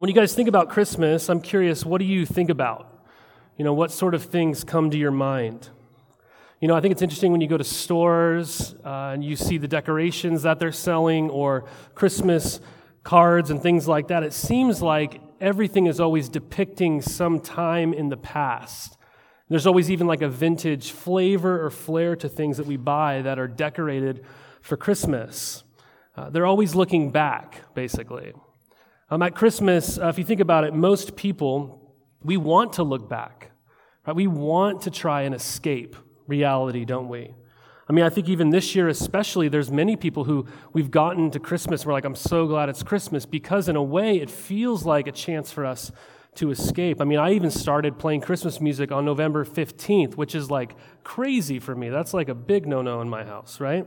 When you guys think about Christmas, I'm curious, what do you think about? You know, what sort of things come to your mind? You know, I think it's interesting when you go to stores uh, and you see the decorations that they're selling or Christmas cards and things like that. It seems like everything is always depicting some time in the past. There's always even like a vintage flavor or flair to things that we buy that are decorated for Christmas. Uh, they're always looking back, basically. Um, at Christmas, uh, if you think about it, most people, we want to look back. Right? We want to try and escape reality, don't we? I mean, I think even this year, especially, there's many people who we've gotten to Christmas. We're like, I'm so glad it's Christmas because, in a way, it feels like a chance for us to escape. I mean, I even started playing Christmas music on November 15th, which is like crazy for me. That's like a big no no in my house, right?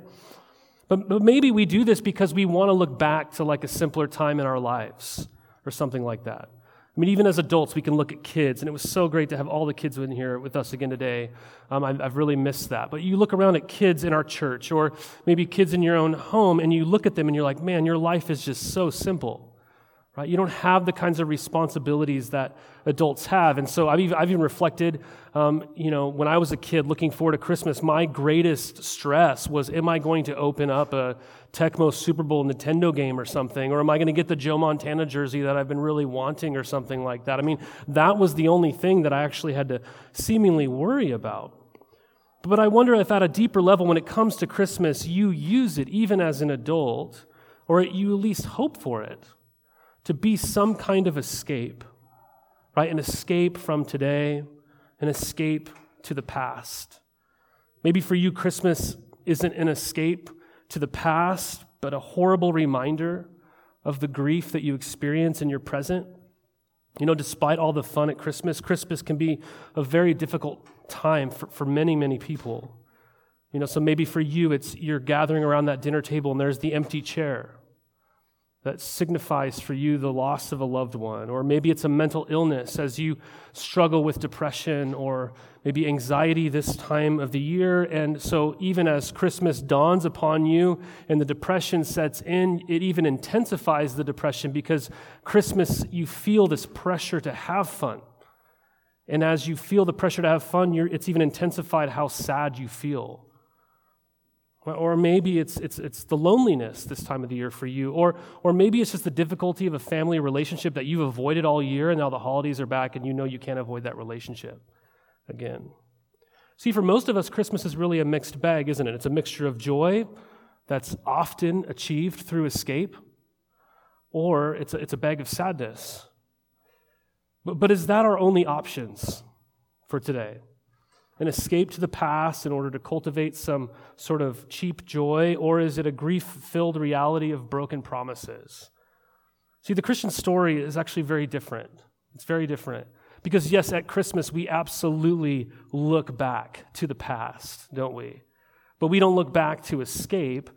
But, but maybe we do this because we want to look back to like a simpler time in our lives or something like that. I mean, even as adults, we can look at kids, and it was so great to have all the kids in here with us again today. Um, I've, I've really missed that. But you look around at kids in our church, or maybe kids in your own home, and you look at them and you're like, man, your life is just so simple right? You don't have the kinds of responsibilities that adults have. And so I've even, I've even reflected, um, you know, when I was a kid looking forward to Christmas, my greatest stress was, am I going to open up a Tecmo Super Bowl Nintendo game or something? Or am I going to get the Joe Montana jersey that I've been really wanting or something like that? I mean, that was the only thing that I actually had to seemingly worry about. But I wonder if at a deeper level, when it comes to Christmas, you use it even as an adult, or you at least hope for it to be some kind of escape, right? An escape from today, an escape to the past. Maybe for you, Christmas isn't an escape to the past, but a horrible reminder of the grief that you experience in your present. You know, despite all the fun at Christmas, Christmas can be a very difficult time for, for many, many people. You know, so maybe for you, it's you're gathering around that dinner table and there's the empty chair that signifies for you the loss of a loved one. Or maybe it's a mental illness as you struggle with depression or maybe anxiety this time of the year. And so, even as Christmas dawns upon you and the depression sets in, it even intensifies the depression because Christmas, you feel this pressure to have fun. And as you feel the pressure to have fun, it's even intensified how sad you feel. Or maybe it's, it's, it's the loneliness this time of the year for you. Or, or maybe it's just the difficulty of a family relationship that you've avoided all year and now the holidays are back and you know you can't avoid that relationship again. See, for most of us, Christmas is really a mixed bag, isn't it? It's a mixture of joy that's often achieved through escape, or it's a, it's a bag of sadness. But, but is that our only options for today? An escape to the past in order to cultivate some sort of cheap joy, or is it a grief filled reality of broken promises? See, the Christian story is actually very different. It's very different. Because, yes, at Christmas, we absolutely look back to the past, don't we? But we don't look back to escape.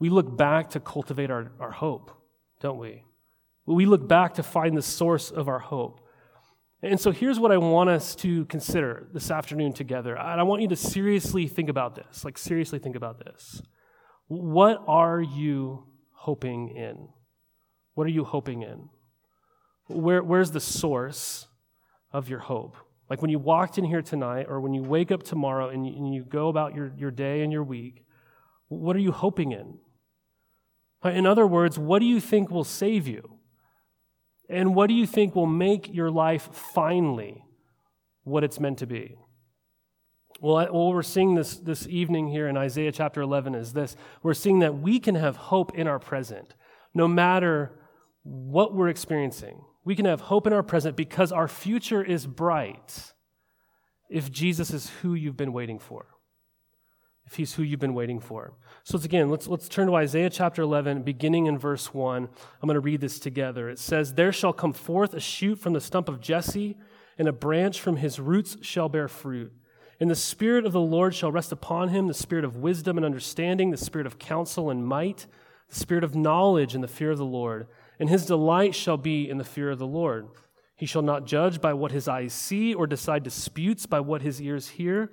We look back to cultivate our, our hope, don't we? We look back to find the source of our hope. And so here's what I want us to consider this afternoon together. And I want you to seriously think about this. Like, seriously think about this. What are you hoping in? What are you hoping in? Where, where's the source of your hope? Like when you walked in here tonight, or when you wake up tomorrow and you, and you go about your, your day and your week, what are you hoping in? In other words, what do you think will save you? And what do you think will make your life finally what it's meant to be? Well, what we're seeing this, this evening here in Isaiah chapter 11 is this we're seeing that we can have hope in our present, no matter what we're experiencing. We can have hope in our present because our future is bright if Jesus is who you've been waiting for if he's who you've been waiting for. So let's again, let's, let's turn to Isaiah chapter 11, beginning in verse 1. I'm going to read this together. It says, There shall come forth a shoot from the stump of Jesse, and a branch from his roots shall bear fruit. And the Spirit of the Lord shall rest upon him the Spirit of wisdom and understanding, the Spirit of counsel and might, the Spirit of knowledge and the fear of the Lord. And his delight shall be in the fear of the Lord. He shall not judge by what his eyes see, or decide disputes by what his ears hear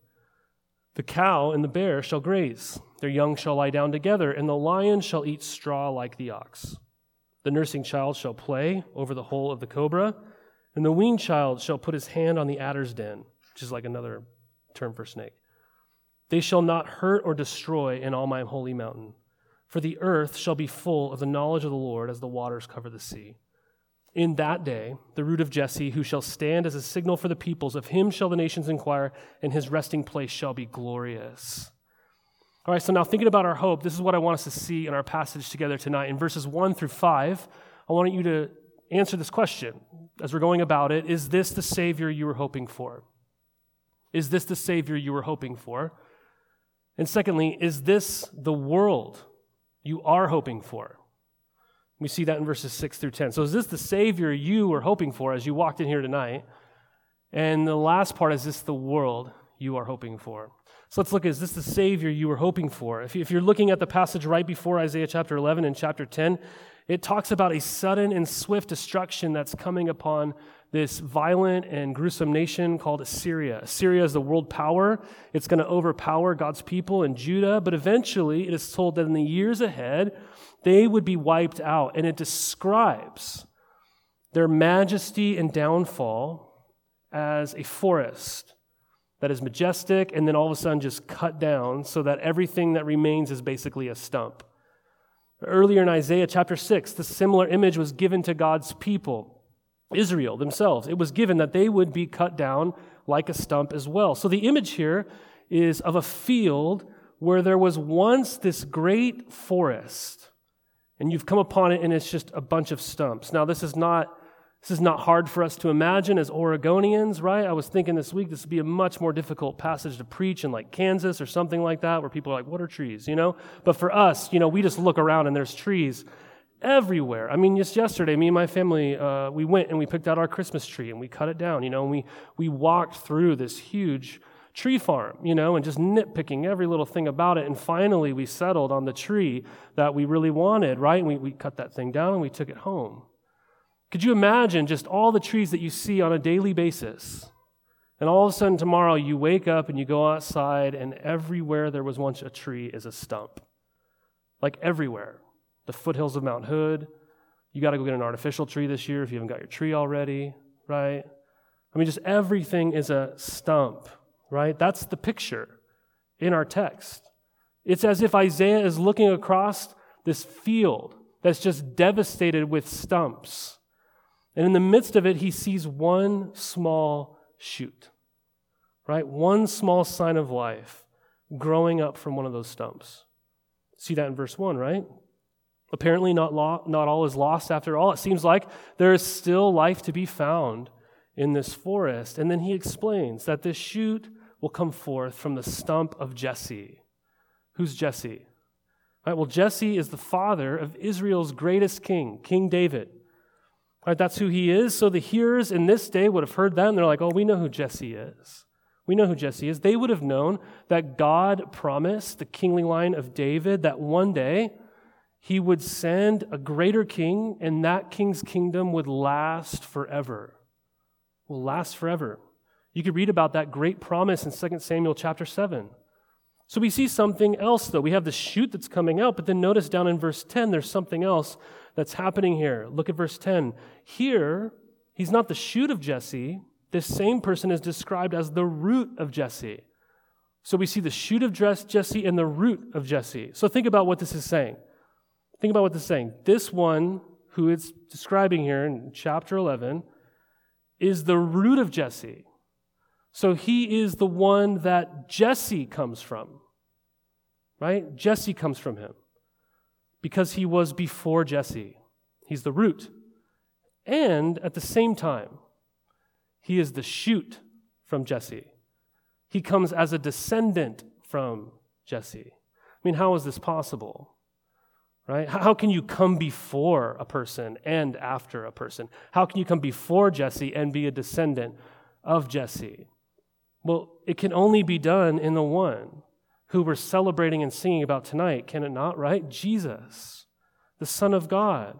The cow and the bear shall graze, their young shall lie down together, and the lion shall eat straw like the ox. The nursing child shall play over the hole of the cobra, and the weaned child shall put his hand on the adder's den, which is like another term for snake. They shall not hurt or destroy in all my holy mountain, for the earth shall be full of the knowledge of the Lord as the waters cover the sea. In that day, the root of Jesse, who shall stand as a signal for the peoples, of him shall the nations inquire, and his resting place shall be glorious. All right, so now thinking about our hope, this is what I want us to see in our passage together tonight. In verses 1 through 5, I want you to answer this question as we're going about it Is this the Savior you were hoping for? Is this the Savior you were hoping for? And secondly, is this the world you are hoping for? We see that in verses 6 through 10. So, is this the Savior you were hoping for as you walked in here tonight? And the last part is this the world you are hoping for? So let's look, is this the Savior you were hoping for? If you're looking at the passage right before Isaiah chapter 11 and chapter 10, it talks about a sudden and swift destruction that's coming upon this violent and gruesome nation called Assyria. Assyria is the world power. It's going to overpower God's people in Judah, but eventually it is told that in the years ahead, they would be wiped out. And it describes their majesty and downfall as a forest that is majestic and then all of a sudden just cut down so that everything that remains is basically a stump. Earlier in Isaiah chapter 6, the similar image was given to God's people, Israel themselves. It was given that they would be cut down like a stump as well. So the image here is of a field where there was once this great forest, and you've come upon it and it's just a bunch of stumps. Now, this is not this is not hard for us to imagine as Oregonians, right? I was thinking this week this would be a much more difficult passage to preach in like Kansas or something like that, where people are like, what are trees, you know? But for us, you know, we just look around and there's trees everywhere. I mean, just yesterday, me and my family, uh, we went and we picked out our Christmas tree and we cut it down, you know, and we, we walked through this huge tree farm, you know, and just nitpicking every little thing about it. And finally, we settled on the tree that we really wanted, right? And we, we cut that thing down and we took it home. Could you imagine just all the trees that you see on a daily basis? And all of a sudden, tomorrow, you wake up and you go outside, and everywhere there was once a tree is a stump. Like everywhere. The foothills of Mount Hood. You got to go get an artificial tree this year if you haven't got your tree already, right? I mean, just everything is a stump, right? That's the picture in our text. It's as if Isaiah is looking across this field that's just devastated with stumps. And in the midst of it, he sees one small shoot, right? One small sign of life growing up from one of those stumps. See that in verse 1, right? Apparently, not, law, not all is lost after all. It seems like there is still life to be found in this forest. And then he explains that this shoot will come forth from the stump of Jesse. Who's Jesse? Right, well, Jesse is the father of Israel's greatest king, King David. Right, that's who he is. So the hearers in this day would have heard that and they're like, oh, we know who Jesse is. We know who Jesse is. They would have known that God promised the kingly line of David that one day he would send a greater king and that king's kingdom would last forever. Will last forever. You could read about that great promise in 2 Samuel chapter 7. So we see something else, though. We have the shoot that's coming out, but then notice down in verse 10, there's something else that's happening here. Look at verse 10. Here, he's not the shoot of Jesse. This same person is described as the root of Jesse. So we see the shoot of Jesse and the root of Jesse. So think about what this is saying. Think about what this is saying. This one who it's describing here in chapter 11 is the root of Jesse. So he is the one that Jesse comes from. Right? Jesse comes from him because he was before Jesse. He's the root. And at the same time, he is the shoot from Jesse. He comes as a descendant from Jesse. I mean, how is this possible? Right? How can you come before a person and after a person? How can you come before Jesse and be a descendant of Jesse? Well, it can only be done in the one who we're celebrating and singing about tonight, can it not, right? Jesus, the Son of God,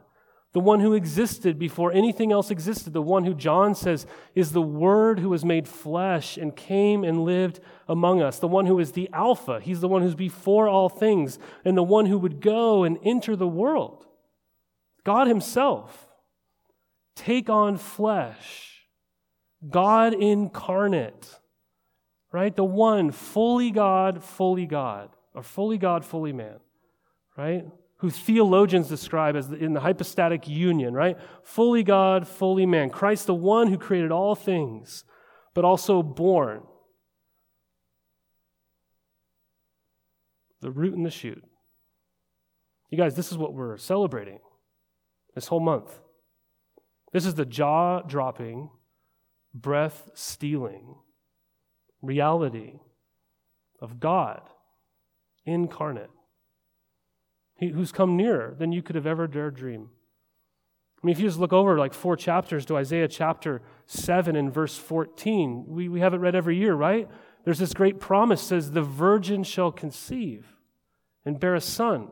the one who existed before anything else existed, the one who John says is the Word who was made flesh and came and lived among us, the one who is the Alpha. He's the one who's before all things, and the one who would go and enter the world. God Himself take on flesh, God incarnate right? The one, fully God, fully God, or fully God, fully man, right? Who theologians describe as in the hypostatic union, right? Fully God, fully man. Christ, the one who created all things, but also born. The root and the shoot. You guys, this is what we're celebrating this whole month. This is the jaw dropping, breath stealing reality of God incarnate, he, who's come nearer than you could have ever dared dream. I mean, if you just look over like four chapters to Isaiah chapter 7 and verse 14, we, we have it read every year, right? There's this great promise says, The virgin shall conceive and bear a son,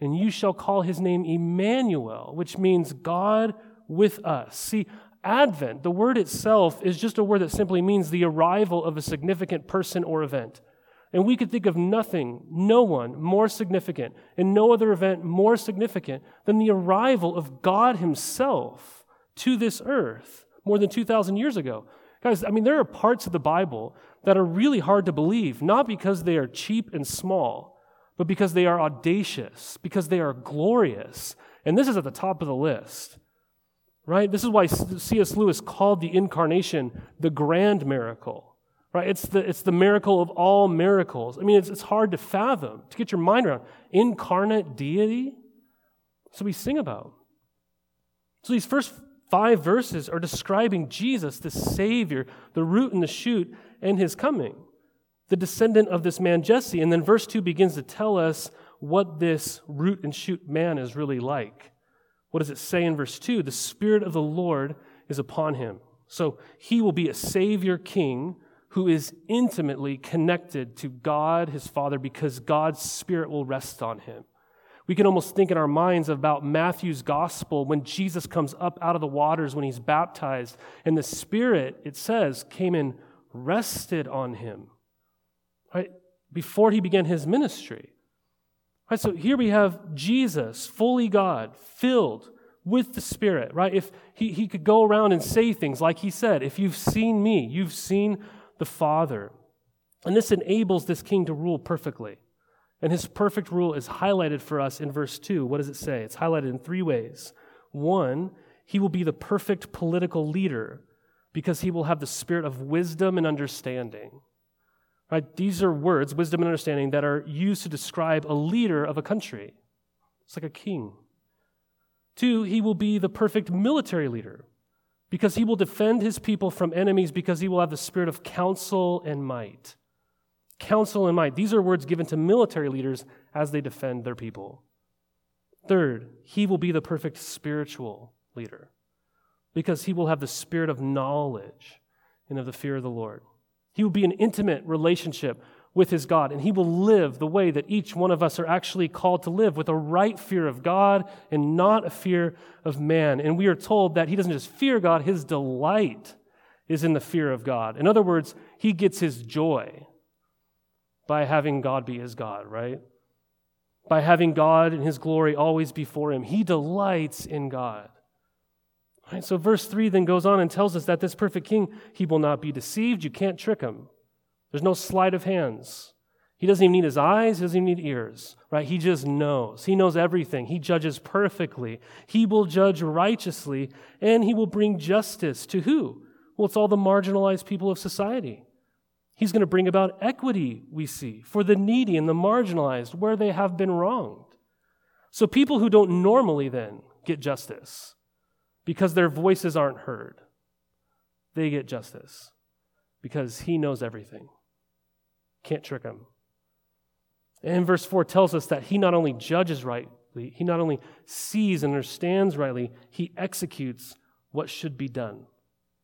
and you shall call his name Emmanuel, which means God with us. See, Advent, the word itself, is just a word that simply means the arrival of a significant person or event. And we could think of nothing, no one more significant, and no other event more significant than the arrival of God Himself to this earth more than 2,000 years ago. Guys, I mean, there are parts of the Bible that are really hard to believe, not because they are cheap and small, but because they are audacious, because they are glorious. And this is at the top of the list right? This is why C.S. Lewis called the incarnation the grand miracle, right? It's the, it's the miracle of all miracles. I mean, it's, it's hard to fathom, to get your mind around. Incarnate deity? So we sing about. So these first five verses are describing Jesus, the Savior, the root and the shoot, and his coming, the descendant of this man Jesse. And then verse 2 begins to tell us what this root and shoot man is really like. What does it say in verse 2? The Spirit of the Lord is upon him. So he will be a Savior King who is intimately connected to God, his Father, because God's Spirit will rest on him. We can almost think in our minds about Matthew's gospel when Jesus comes up out of the waters when he's baptized, and the Spirit, it says, came and rested on him, right? Before he began his ministry. Right, so here we have Jesus, fully God, filled with the Spirit, right? If he, he could go around and say things like he said, if you've seen me, you've seen the Father. And this enables this king to rule perfectly. And his perfect rule is highlighted for us in verse 2. What does it say? It's highlighted in three ways. One, he will be the perfect political leader because he will have the spirit of wisdom and understanding. Right? These are words, wisdom and understanding, that are used to describe a leader of a country. It's like a king. Two, he will be the perfect military leader because he will defend his people from enemies because he will have the spirit of counsel and might. Counsel and might. These are words given to military leaders as they defend their people. Third, he will be the perfect spiritual leader because he will have the spirit of knowledge and of the fear of the Lord. He will be an intimate relationship with his God, and he will live the way that each one of us are actually called to live with a right fear of God and not a fear of man. And we are told that he doesn't just fear God, his delight is in the fear of God. In other words, he gets his joy by having God be his God, right? By having God and his glory always before him. He delights in God. Right, so verse 3 then goes on and tells us that this perfect king, he will not be deceived. You can't trick him. There's no sleight of hands. He doesn't even need his eyes, he doesn't even need ears, right? He just knows. He knows everything. He judges perfectly. He will judge righteously, and he will bring justice to who? Well, it's all the marginalized people of society. He's going to bring about equity, we see, for the needy and the marginalized where they have been wronged. So people who don't normally then get justice, because their voices aren't heard. They get justice because he knows everything. Can't trick him. And verse 4 tells us that he not only judges rightly. He not only sees and understands rightly, he executes what should be done.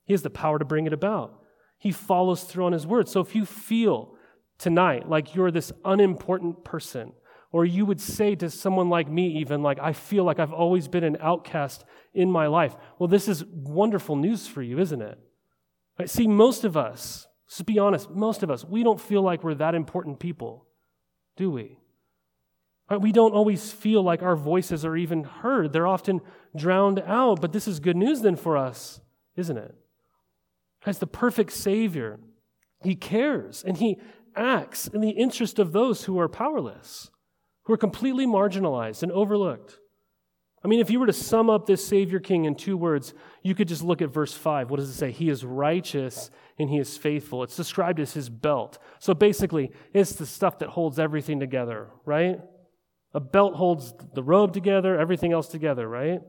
He has the power to bring it about. He follows through on his word. So if you feel tonight like you're this unimportant person, or you would say to someone like me, even like, I feel like I've always been an outcast in my life. Well, this is wonderful news for you, isn't it? Right? See, most of us, let's be honest, most of us, we don't feel like we're that important people, do we? Right? We don't always feel like our voices are even heard. They're often drowned out, but this is good news then for us, isn't it? As the perfect Savior, He cares and He acts in the interest of those who are powerless, who are completely marginalized and overlooked. I mean, if you were to sum up this Savior King in two words, you could just look at verse 5. What does it say? He is righteous and he is faithful. It's described as his belt. So basically, it's the stuff that holds everything together, right? A belt holds the robe together, everything else together, right?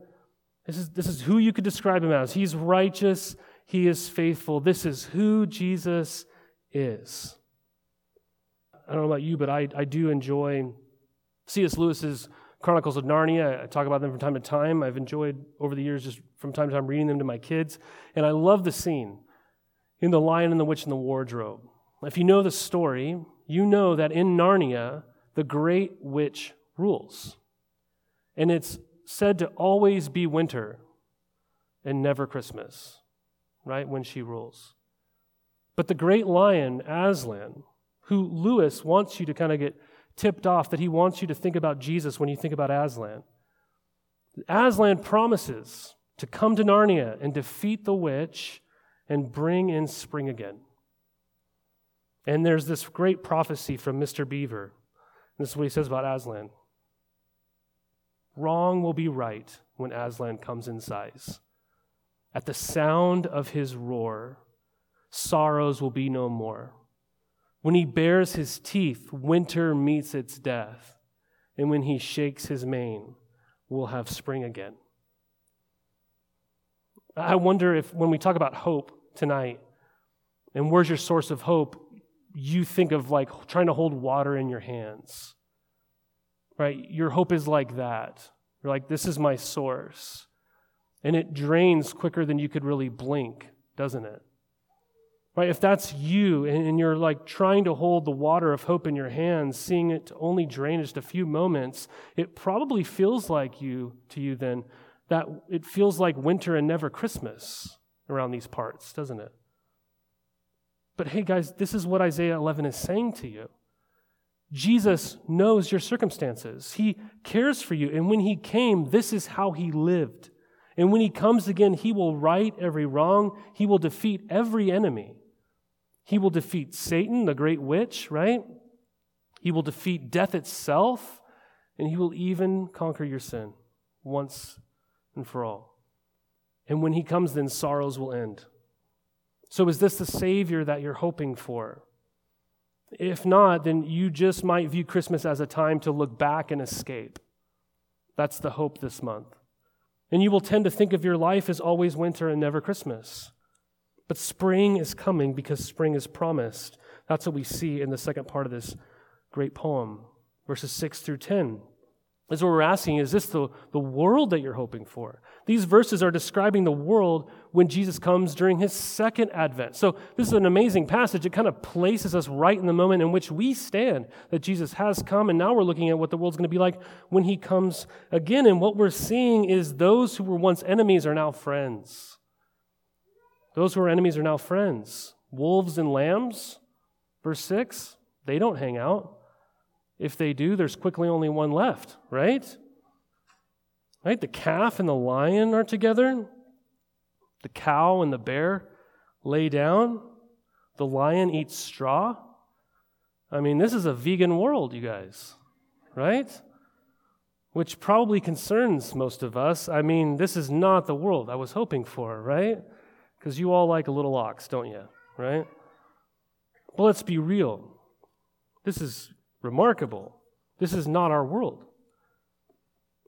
This is, this is who you could describe him as. He's righteous, he is faithful. This is who Jesus is. I don't know about you, but I, I do enjoy C.S. Lewis's Chronicles of Narnia. I talk about them from time to time. I've enjoyed over the years just from time to time reading them to my kids. And I love the scene in The Lion and the Witch and the Wardrobe. If you know the story, you know that in Narnia, the great witch rules. And it's said to always be winter and never Christmas, right? When she rules. But the great lion, Aslan, who Lewis wants you to kind of get tipped off that he wants you to think about Jesus when you think about Aslan. Aslan promises to come to Narnia and defeat the witch and bring in spring again. And there's this great prophecy from Mr. Beaver. This is what he says about Aslan. Wrong will be right when Aslan comes in size. At the sound of his roar, sorrows will be no more. When he bares his teeth, winter meets its death. And when he shakes his mane, we'll have spring again. I wonder if when we talk about hope tonight, and where's your source of hope, you think of like trying to hold water in your hands. Right? Your hope is like that. You're like, this is my source. And it drains quicker than you could really blink, doesn't it? Right? If that's you and you're like trying to hold the water of hope in your hands, seeing it only drain just a few moments, it probably feels like you to you then that it feels like winter and never Christmas around these parts, doesn't it? But hey guys, this is what Isaiah 11 is saying to you. Jesus knows your circumstances. He cares for you. And when he came, this is how he lived. And when he comes again, he will right every wrong. He will defeat every enemy. He will defeat Satan, the great witch, right? He will defeat death itself, and he will even conquer your sin once and for all. And when he comes, then sorrows will end. So, is this the Savior that you're hoping for? If not, then you just might view Christmas as a time to look back and escape. That's the hope this month. And you will tend to think of your life as always winter and never Christmas. But spring is coming because spring is promised. That's what we see in the second part of this great poem, verses 6 through 10. Is what we're asking is this the, the world that you're hoping for? These verses are describing the world when Jesus comes during his second advent. So, this is an amazing passage. It kind of places us right in the moment in which we stand that Jesus has come, and now we're looking at what the world's going to be like when he comes again. And what we're seeing is those who were once enemies are now friends. Those who are enemies are now friends. Wolves and lambs, verse 6, they don't hang out. If they do, there's quickly only one left, right? Right? The calf and the lion are together. The cow and the bear lay down. The lion eats straw. I mean, this is a vegan world, you guys, right? Which probably concerns most of us. I mean, this is not the world I was hoping for, right? Because you all like a little ox, don't you? Right? But let's be real. This is remarkable. This is not our world.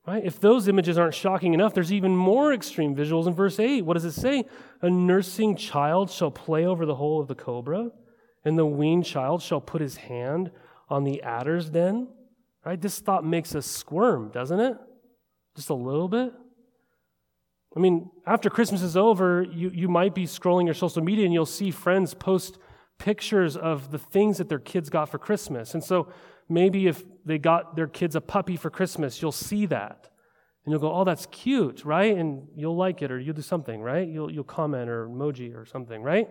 Right? If those images aren't shocking enough, there's even more extreme visuals in verse 8. What does it say? A nursing child shall play over the hole of the cobra, and the weaned child shall put his hand on the adder's den. Right? This thought makes us squirm, doesn't it? Just a little bit? I mean, after Christmas is over, you, you might be scrolling your social media and you'll see friends post pictures of the things that their kids got for Christmas. And so maybe if they got their kids a puppy for Christmas, you'll see that. And you'll go, oh, that's cute, right? And you'll like it or you'll do something, right? You'll, you'll comment or emoji or something, right?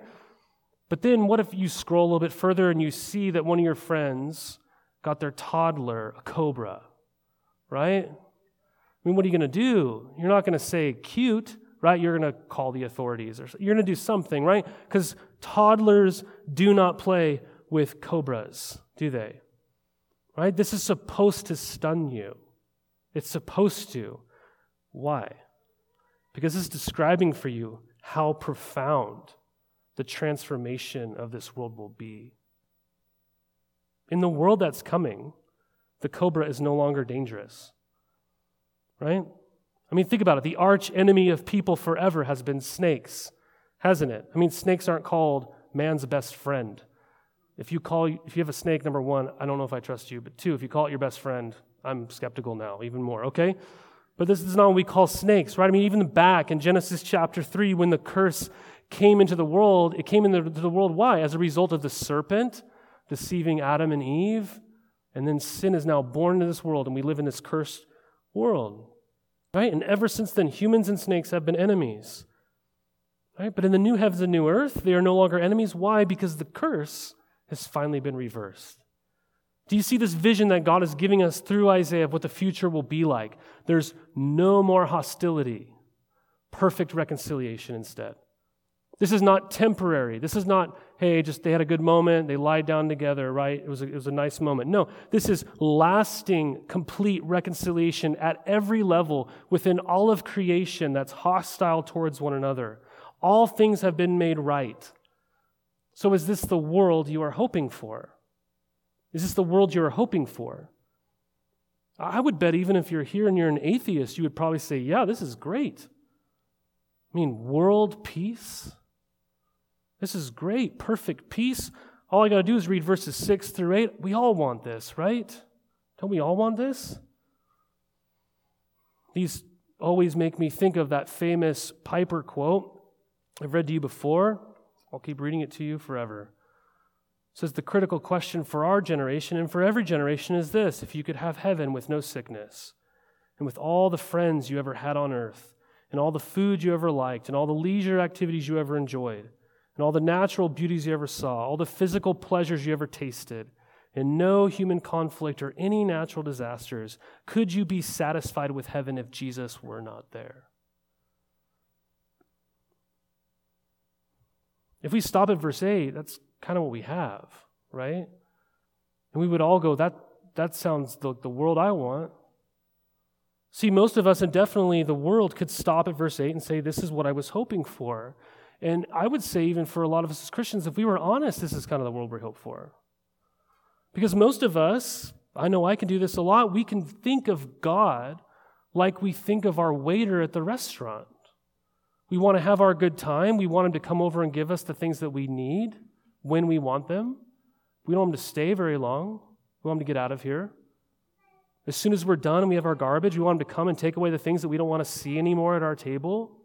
But then what if you scroll a little bit further and you see that one of your friends got their toddler a cobra, right? I mean, what are you going to do? You're not going to say cute, right? You're going to call the authorities or you're going to do something, right? Because toddlers do not play with cobras, do they? Right? This is supposed to stun you. It's supposed to. Why? Because it's describing for you how profound the transformation of this world will be. In the world that's coming, the cobra is no longer dangerous. Right? I mean, think about it. The arch enemy of people forever has been snakes, hasn't it? I mean, snakes aren't called man's best friend. If you call if you have a snake, number one, I don't know if I trust you, but two, if you call it your best friend, I'm skeptical now, even more, okay? But this is not what we call snakes, right? I mean, even back in Genesis chapter 3, when the curse came into the world, it came into the world why? As a result of the serpent deceiving Adam and Eve. And then sin is now born into this world, and we live in this cursed world. Right? And ever since then, humans and snakes have been enemies. Right? But in the new heavens and new earth, they are no longer enemies. Why? Because the curse has finally been reversed. Do you see this vision that God is giving us through Isaiah of what the future will be like? There's no more hostility, perfect reconciliation instead. This is not temporary. This is not, hey, just they had a good moment, they lied down together, right? It was a, it was a nice moment. No, this is lasting, complete reconciliation at every level within all of creation that's hostile towards one another. All things have been made right. So, is this the world you are hoping for? Is this the world you are hoping for? I would bet even if you're here and you're an atheist, you would probably say, yeah, this is great. I mean, world peace? This is great, perfect peace. All I got to do is read verses 6 through 8. We all want this, right? Don't we all want this? These always make me think of that famous Piper quote I've read to you before. I'll keep reading it to you forever. It says the critical question for our generation and for every generation is this if you could have heaven with no sickness, and with all the friends you ever had on earth, and all the food you ever liked, and all the leisure activities you ever enjoyed, and all the natural beauties you ever saw, all the physical pleasures you ever tasted, and no human conflict or any natural disasters, could you be satisfied with heaven if Jesus were not there? If we stop at verse 8, that's kind of what we have, right? And we would all go, that, that sounds the, the world I want. See, most of us, and definitely the world, could stop at verse 8 and say, This is what I was hoping for. And I would say, even for a lot of us as Christians, if we were honest, this is kind of the world we hope for. Because most of us, I know I can do this a lot, we can think of God like we think of our waiter at the restaurant. We want to have our good time. We want him to come over and give us the things that we need when we want them. We don't want him to stay very long. We want him to get out of here. As soon as we're done and we have our garbage, we want him to come and take away the things that we don't want to see anymore at our table.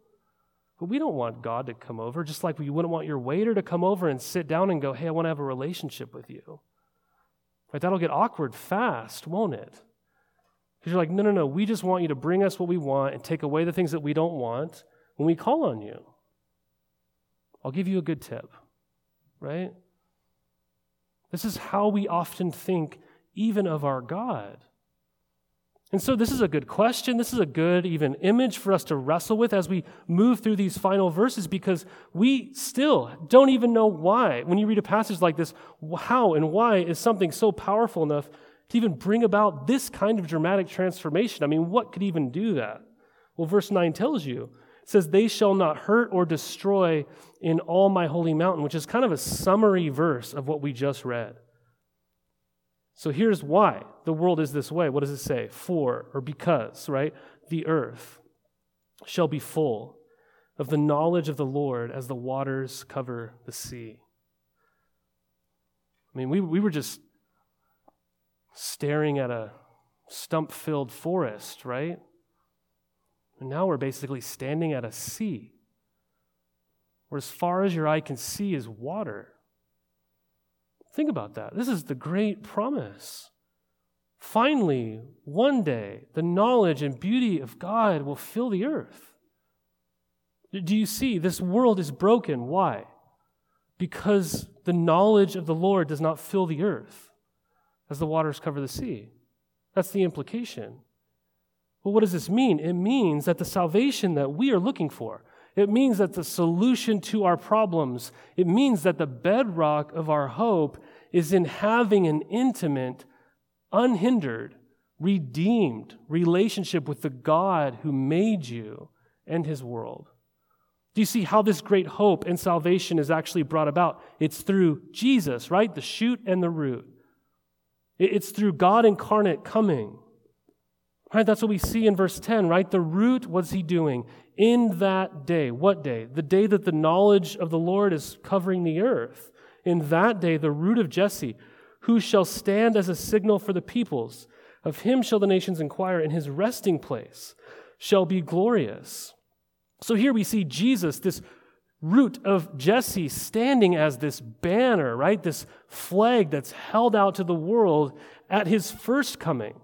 But we don't want God to come over, just like we wouldn't want your waiter to come over and sit down and go, Hey, I want to have a relationship with you. Right? That'll get awkward fast, won't it? Because you're like, No, no, no. We just want you to bring us what we want and take away the things that we don't want when we call on you. I'll give you a good tip, right? This is how we often think, even of our God. And so, this is a good question. This is a good, even image for us to wrestle with as we move through these final verses because we still don't even know why. When you read a passage like this, how and why is something so powerful enough to even bring about this kind of dramatic transformation? I mean, what could even do that? Well, verse 9 tells you it says, They shall not hurt or destroy in all my holy mountain, which is kind of a summary verse of what we just read. So here's why the world is this way. What does it say? For or because, right? The earth shall be full of the knowledge of the Lord as the waters cover the sea. I mean, we, we were just staring at a stump filled forest, right? And now we're basically standing at a sea where as far as your eye can see is water. Think about that. This is the great promise. Finally, one day, the knowledge and beauty of God will fill the earth. Do you see? This world is broken. Why? Because the knowledge of the Lord does not fill the earth as the waters cover the sea. That's the implication. Well, what does this mean? It means that the salvation that we are looking for, it means that the solution to our problems, it means that the bedrock of our hope is in having an intimate, unhindered, redeemed relationship with the God who made you and his world. Do you see how this great hope and salvation is actually brought about? It's through Jesus, right? The shoot and the root. It's through God incarnate coming. Right? That's what we see in verse 10, right? The root, what's he doing? In that day. What day? The day that the knowledge of the Lord is covering the earth. In that day, the root of Jesse, who shall stand as a signal for the peoples. Of him shall the nations inquire, and his resting place shall be glorious. So here we see Jesus, this root of Jesse, standing as this banner, right? This flag that's held out to the world at his first coming.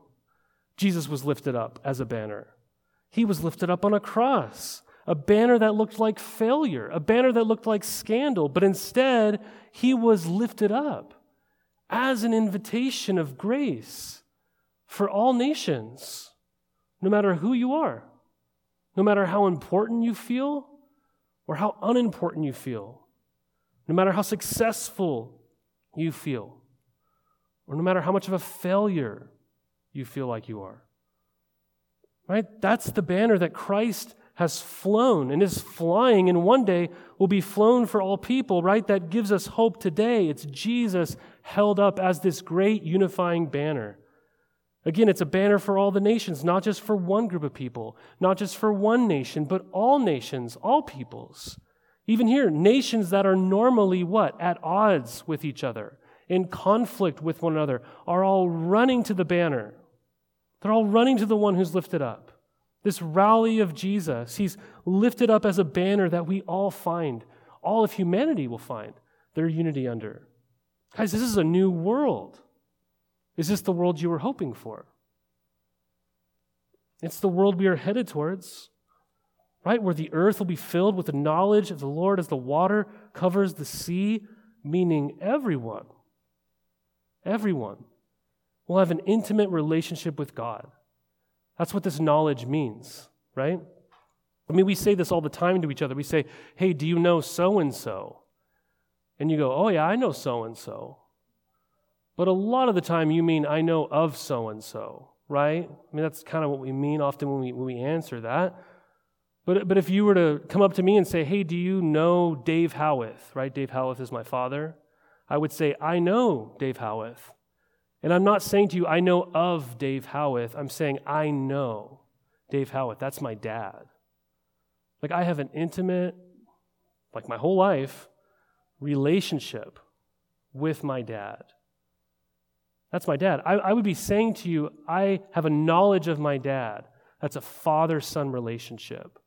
Jesus was lifted up as a banner. He was lifted up on a cross, a banner that looked like failure, a banner that looked like scandal, but instead, he was lifted up as an invitation of grace for all nations, no matter who you are, no matter how important you feel or how unimportant you feel, no matter how successful you feel, or no matter how much of a failure you feel like you are. Right? That's the banner that Christ has flown and is flying, and one day will be flown for all people, right? That gives us hope today. It's Jesus held up as this great unifying banner. Again, it's a banner for all the nations, not just for one group of people, not just for one nation, but all nations, all peoples. Even here, nations that are normally what? At odds with each other, in conflict with one another, are all running to the banner. They're all running to the one who's lifted up. This rally of Jesus, he's lifted up as a banner that we all find, all of humanity will find their unity under. Guys, this is a new world. Is this the world you were hoping for? It's the world we are headed towards, right? Where the earth will be filled with the knowledge of the Lord as the water covers the sea, meaning everyone, everyone will have an intimate relationship with God. That's what this knowledge means, right? I mean, we say this all the time to each other. We say, hey, do you know so and so? And you go, oh, yeah, I know so and so. But a lot of the time, you mean, I know of so and so, right? I mean, that's kind of what we mean often when we, when we answer that. But, but if you were to come up to me and say, hey, do you know Dave Howarth, right? Dave Howarth is my father. I would say, I know Dave Howarth. And I'm not saying to you, I know of Dave Howarth. I'm saying, I know Dave Howarth. That's my dad. Like, I have an intimate, like my whole life, relationship with my dad. That's my dad. I, I would be saying to you, I have a knowledge of my dad. That's a father son relationship.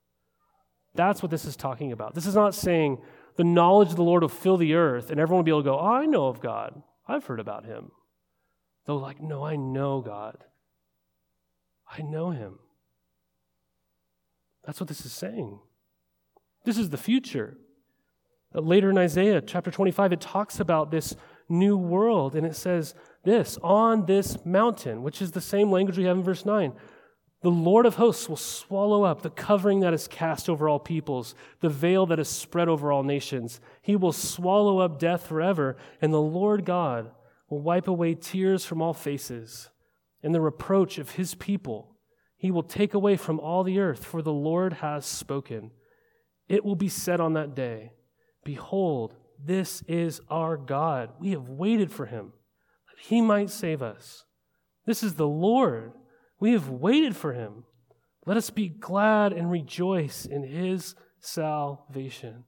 That's what this is talking about. This is not saying the knowledge of the Lord will fill the earth and everyone will be able to go, oh, I know of God. I've heard about him. Though, like, no, I know God. I know him. That's what this is saying. This is the future. Later in Isaiah chapter 25, it talks about this new world, and it says this on this mountain, which is the same language we have in verse 9. The Lord of hosts will swallow up the covering that is cast over all peoples, the veil that is spread over all nations. He will swallow up death forever, and the Lord God will wipe away tears from all faces and the reproach of his people. He will take away from all the earth, for the Lord has spoken. It will be said on that day Behold, this is our God. We have waited for him, that he might save us. This is the Lord. We have waited for him. Let us be glad and rejoice in his salvation.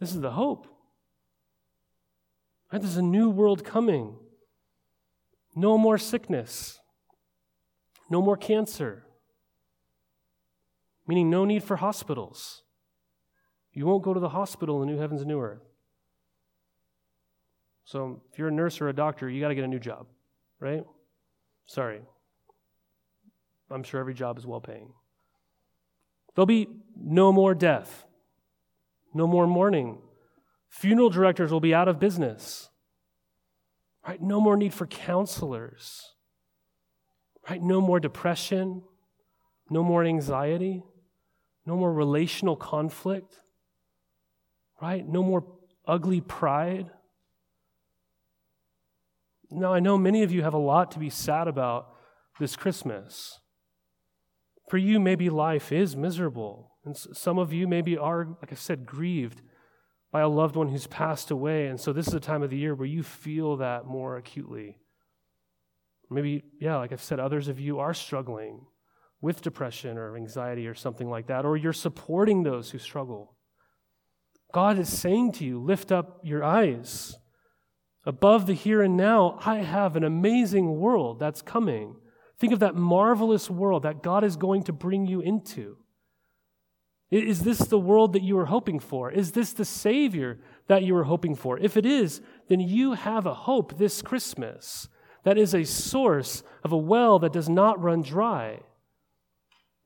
This is the hope. Right? There's a new world coming. No more sickness. No more cancer. meaning no need for hospitals. You won't go to the hospital in the new heavens and new earth. So if you're a nurse or a doctor, you got to get a new job, right? Sorry. I'm sure every job is well paying. There'll be no more death, no more mourning. Funeral directors will be out of business. Right? No more need for counselors. Right? No more depression, no more anxiety, no more relational conflict. Right? No more ugly pride. Now, I know many of you have a lot to be sad about this Christmas. For you, maybe life is miserable. And some of you maybe are, like I said, grieved by a loved one who's passed away. And so this is a time of the year where you feel that more acutely. Maybe, yeah, like I've said, others of you are struggling with depression or anxiety or something like that, or you're supporting those who struggle. God is saying to you, lift up your eyes. Above the here and now, I have an amazing world that's coming. Think of that marvelous world that God is going to bring you into. Is this the world that you were hoping for? Is this the Savior that you were hoping for? If it is, then you have a hope this Christmas that is a source of a well that does not run dry.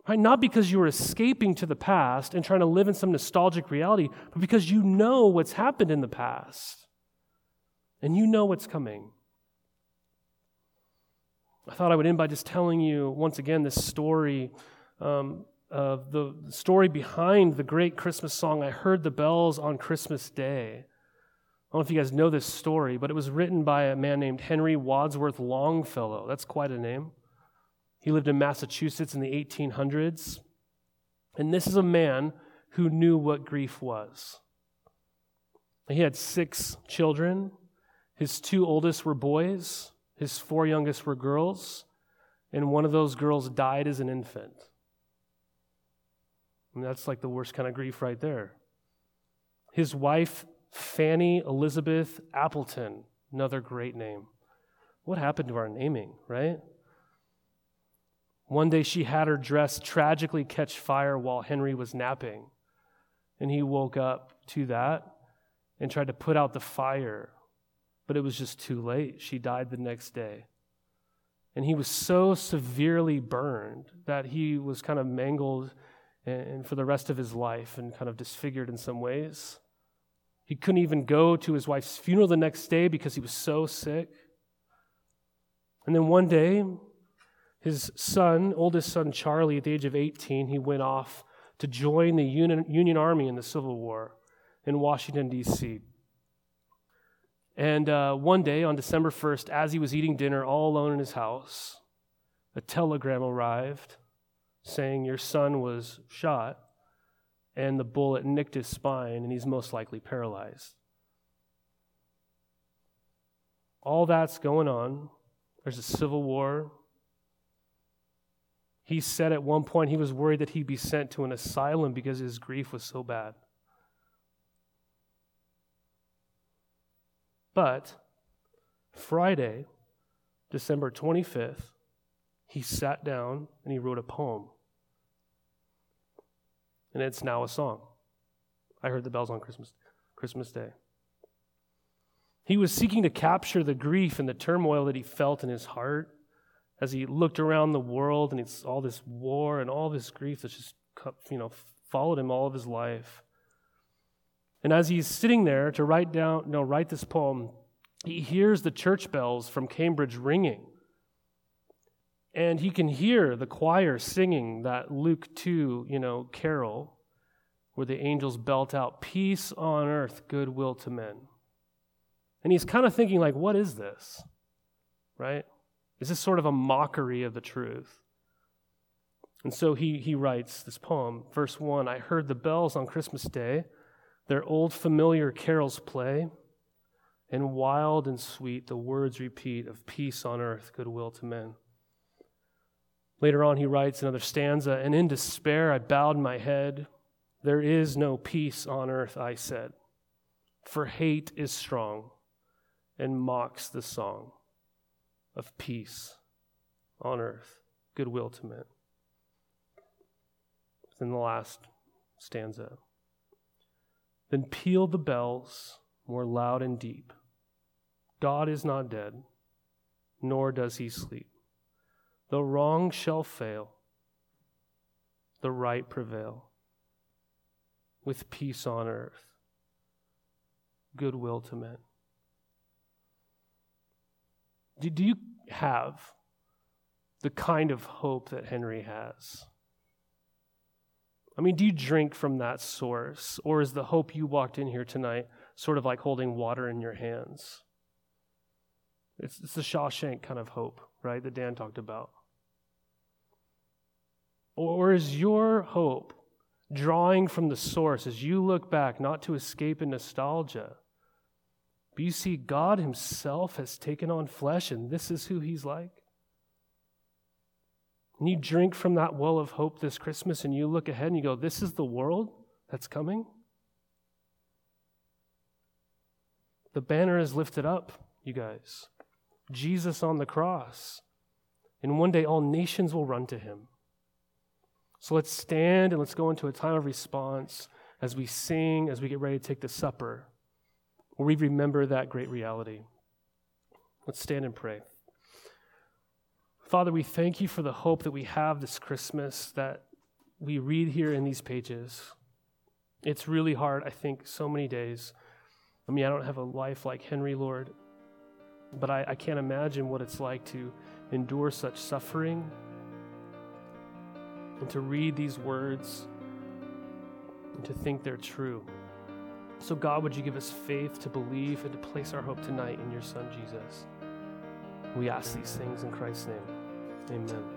Right? Not because you are escaping to the past and trying to live in some nostalgic reality, but because you know what's happened in the past and you know what's coming. I thought I would end by just telling you once again this story um, of the story behind the great Christmas song, I Heard the Bells on Christmas Day. I don't know if you guys know this story, but it was written by a man named Henry Wadsworth Longfellow. That's quite a name. He lived in Massachusetts in the 1800s. And this is a man who knew what grief was. He had six children. His two oldest were boys, his four youngest were girls, and one of those girls died as an infant. That's like the worst kind of grief right there. His wife, Fanny Elizabeth Appleton, another great name. What happened to our naming, right? One day she had her dress tragically catch fire while Henry was napping. And he woke up to that and tried to put out the fire, but it was just too late. She died the next day. And he was so severely burned that he was kind of mangled and for the rest of his life and kind of disfigured in some ways. He couldn't even go to his wife's funeral the next day because he was so sick. And then one day, his son, oldest son Charlie, at the age of 18, he went off to join the Union, Army in the Civil War in Washington, D.C. And uh, one day on December 1st, as he was eating dinner all alone in his house, a telegram arrived saying your son was shot and the bullet nicked his spine and he's most likely paralyzed. All that's going on. There's a civil war. He said at one point he was worried that he'd be sent to an asylum because his grief was so bad. But Friday, December 25th, he sat down and he wrote a poem and it's now a song. I heard the bells on Christmas, Christmas Day. He was seeking to capture the grief and the turmoil that he felt in his heart as he looked around the world and it's all this war and all this grief that's just you know followed him all of his life. And as he's sitting there to write down, no, write this poem, he hears the church bells from Cambridge ringing. And he can hear the choir singing that Luke 2, you know, carol where the angels belt out peace on earth, goodwill to men. And he's kind of thinking like what is this? Right? Is this sort of a mockery of the truth? And so he, he writes this poem, verse 1 I heard the bells on Christmas Day, their old familiar carols play, and wild and sweet the words repeat of peace on earth, goodwill to men. Later on, he writes another stanza, and in despair I bowed my head. There is no peace on earth, I said, for hate is strong and mocks the song of peace on earth, goodwill to men. in the last stanza. Then peal the bells more loud and deep. God is not dead, nor does he sleep. The wrong shall fail, the right prevail, with peace on earth, goodwill to men. Do, do you have the kind of hope that Henry has? I mean, do you drink from that source? Or is the hope you walked in here tonight sort of like holding water in your hands? It's, it's the Shawshank kind of hope, right, that Dan talked about. Or is your hope drawing from the source as you look back, not to escape in nostalgia, but you see God Himself has taken on flesh and this is who He's like? And you drink from that well of hope this Christmas and you look ahead and you go, This is the world that's coming? The banner is lifted up, you guys. Jesus on the cross. And one day all nations will run to him. So let's stand and let's go into a time of response as we sing, as we get ready to take the supper, where we remember that great reality. Let's stand and pray. Father, we thank you for the hope that we have this Christmas that we read here in these pages. It's really hard, I think, so many days. I mean, I don't have a life like Henry, Lord, but I, I can't imagine what it's like to endure such suffering and to read these words and to think they're true. So, God, would you give us faith to believe and to place our hope tonight in your Son, Jesus? We ask these things in Christ's name. Amen.